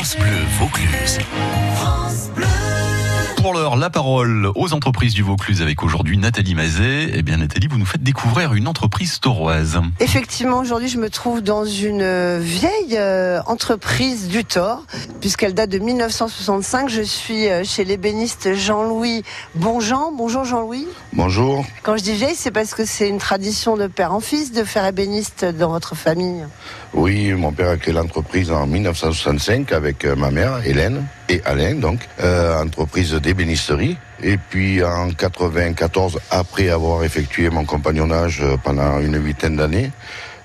France Bleu Vaucluse. Pour l'heure, la parole aux entreprises du Vaucluse avec aujourd'hui Nathalie Mazet. Eh bien, Nathalie, vous nous faites découvrir une entreprise tauroise. Effectivement, aujourd'hui, je me trouve dans une vieille euh, entreprise du Thor, puisqu'elle date de 1965. Je suis euh, chez l'ébéniste Jean-Louis Bonjean. Bonjour Jean-Louis. Bonjour. Quand je dis vieille, c'est parce que c'est une tradition de père en fils de faire ébéniste dans votre famille. Oui, mon père a créé l'entreprise en 1965 avec euh, ma mère, Hélène, et Alain, donc, euh, entreprise d'ébénisterie. Et puis en 94, après avoir effectué mon compagnonnage euh, pendant une huitaine d'années,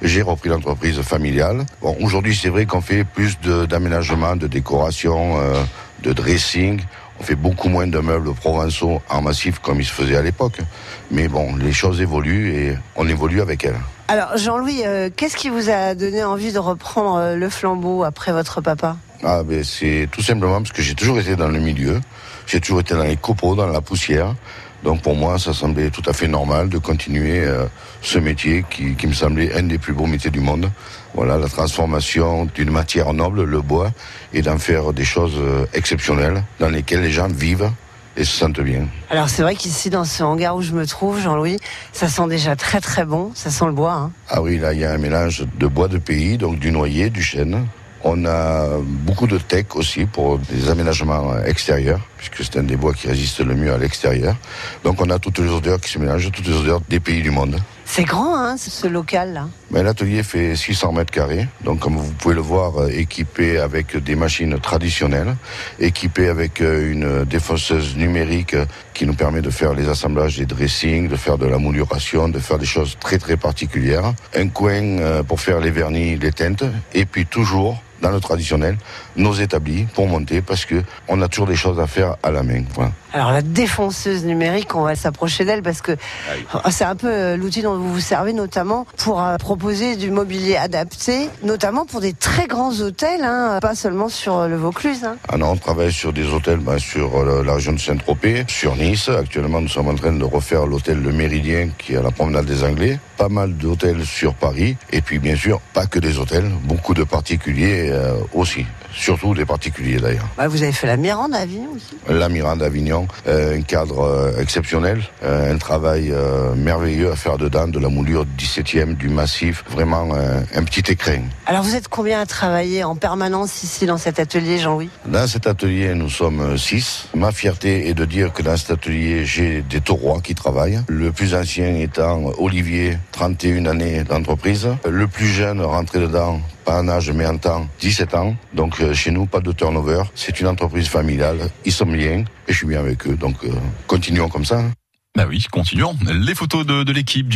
j'ai repris l'entreprise familiale. Bon, aujourd'hui, c'est vrai qu'on fait plus de- d'aménagement, de, décoration, euh, de dressing. On fait beaucoup moins de meubles provençaux en massif comme il se faisait à l'époque. Mais bon, les choses évoluent et on évolue avec elles. Alors Jean-Louis, euh, qu'est-ce qui vous a donné envie de reprendre euh, le flambeau après votre papa? Ah ben c'est tout simplement parce que j'ai toujours été dans le milieu, j'ai toujours été dans les copeaux, dans la poussière. Donc pour moi, ça semblait tout à fait normal de continuer euh, ce métier qui, qui me semblait un des plus beaux métiers du monde. Voilà, la transformation d'une matière noble, le bois, et d'en faire des choses euh, exceptionnelles dans lesquelles les gens vivent et se sentent bien. Alors c'est vrai qu'ici, dans ce hangar où je me trouve, Jean-Louis, ça sent déjà très très bon, ça sent le bois. Hein. Ah oui, là, il y a un mélange de bois de pays, donc du noyer, du chêne. On a beaucoup de tech aussi pour des aménagements extérieurs, puisque c'est un des bois qui résiste le mieux à l'extérieur. Donc on a toutes les odeurs qui se mélangent, toutes les odeurs des pays du monde. C'est grand, hein, ce local-là. Mais l'atelier fait 600 mètres carrés, donc comme vous pouvez le voir, euh, équipé avec des machines traditionnelles, équipé avec euh, une défonceuse numérique qui nous permet de faire les assemblages des dressings, de faire de la mouluration, de faire des choses très très particulières. Un coin euh, pour faire les vernis, les teintes, et puis toujours dans le traditionnel, nos établis pour monter parce que on a toujours des choses à faire à la main. Voilà. Alors la défonceuse numérique, on va s'approcher d'elle parce que c'est un peu euh, l'outil dont vous vous servez notamment pour euh, proposer du mobilier adapté, notamment pour des très grands hôtels, hein, pas seulement sur le Vaucluse. hein. Ah non, on travaille sur des hôtels ben, sur la région de Saint-Tropez, sur Nice. Actuellement, nous sommes en train de refaire l'hôtel Le Méridien qui est à la promenade des Anglais. Pas mal d'hôtels sur Paris. Et puis, bien sûr, pas que des hôtels, beaucoup de particuliers euh, aussi. Surtout des particuliers d'ailleurs. Bah, vous avez fait la Mirande à Avignon aussi. La Mirande d'Avignon, euh, un cadre euh, exceptionnel, un travail merveilleux à faire dedans, de la moulure 17e, du massif, vraiment un petit écrin. Alors vous êtes combien à travailler en permanence ici dans cet atelier, Jean-Louis? Dans cet atelier, nous sommes euh, six. Ma fierté est de dire que dans cet j'ai des taurois qui travaillent. Le plus ancien étant Olivier, 31 années d'entreprise. Le plus jeune, rentré dedans, pas en âge mais en temps, 17 ans. Donc euh, chez nous, pas de turnover. C'est une entreprise familiale. Ils sont bien et je suis bien avec eux. Donc euh, continuons comme ça. hein. Bah oui, continuons. Les photos de, de l'équipe du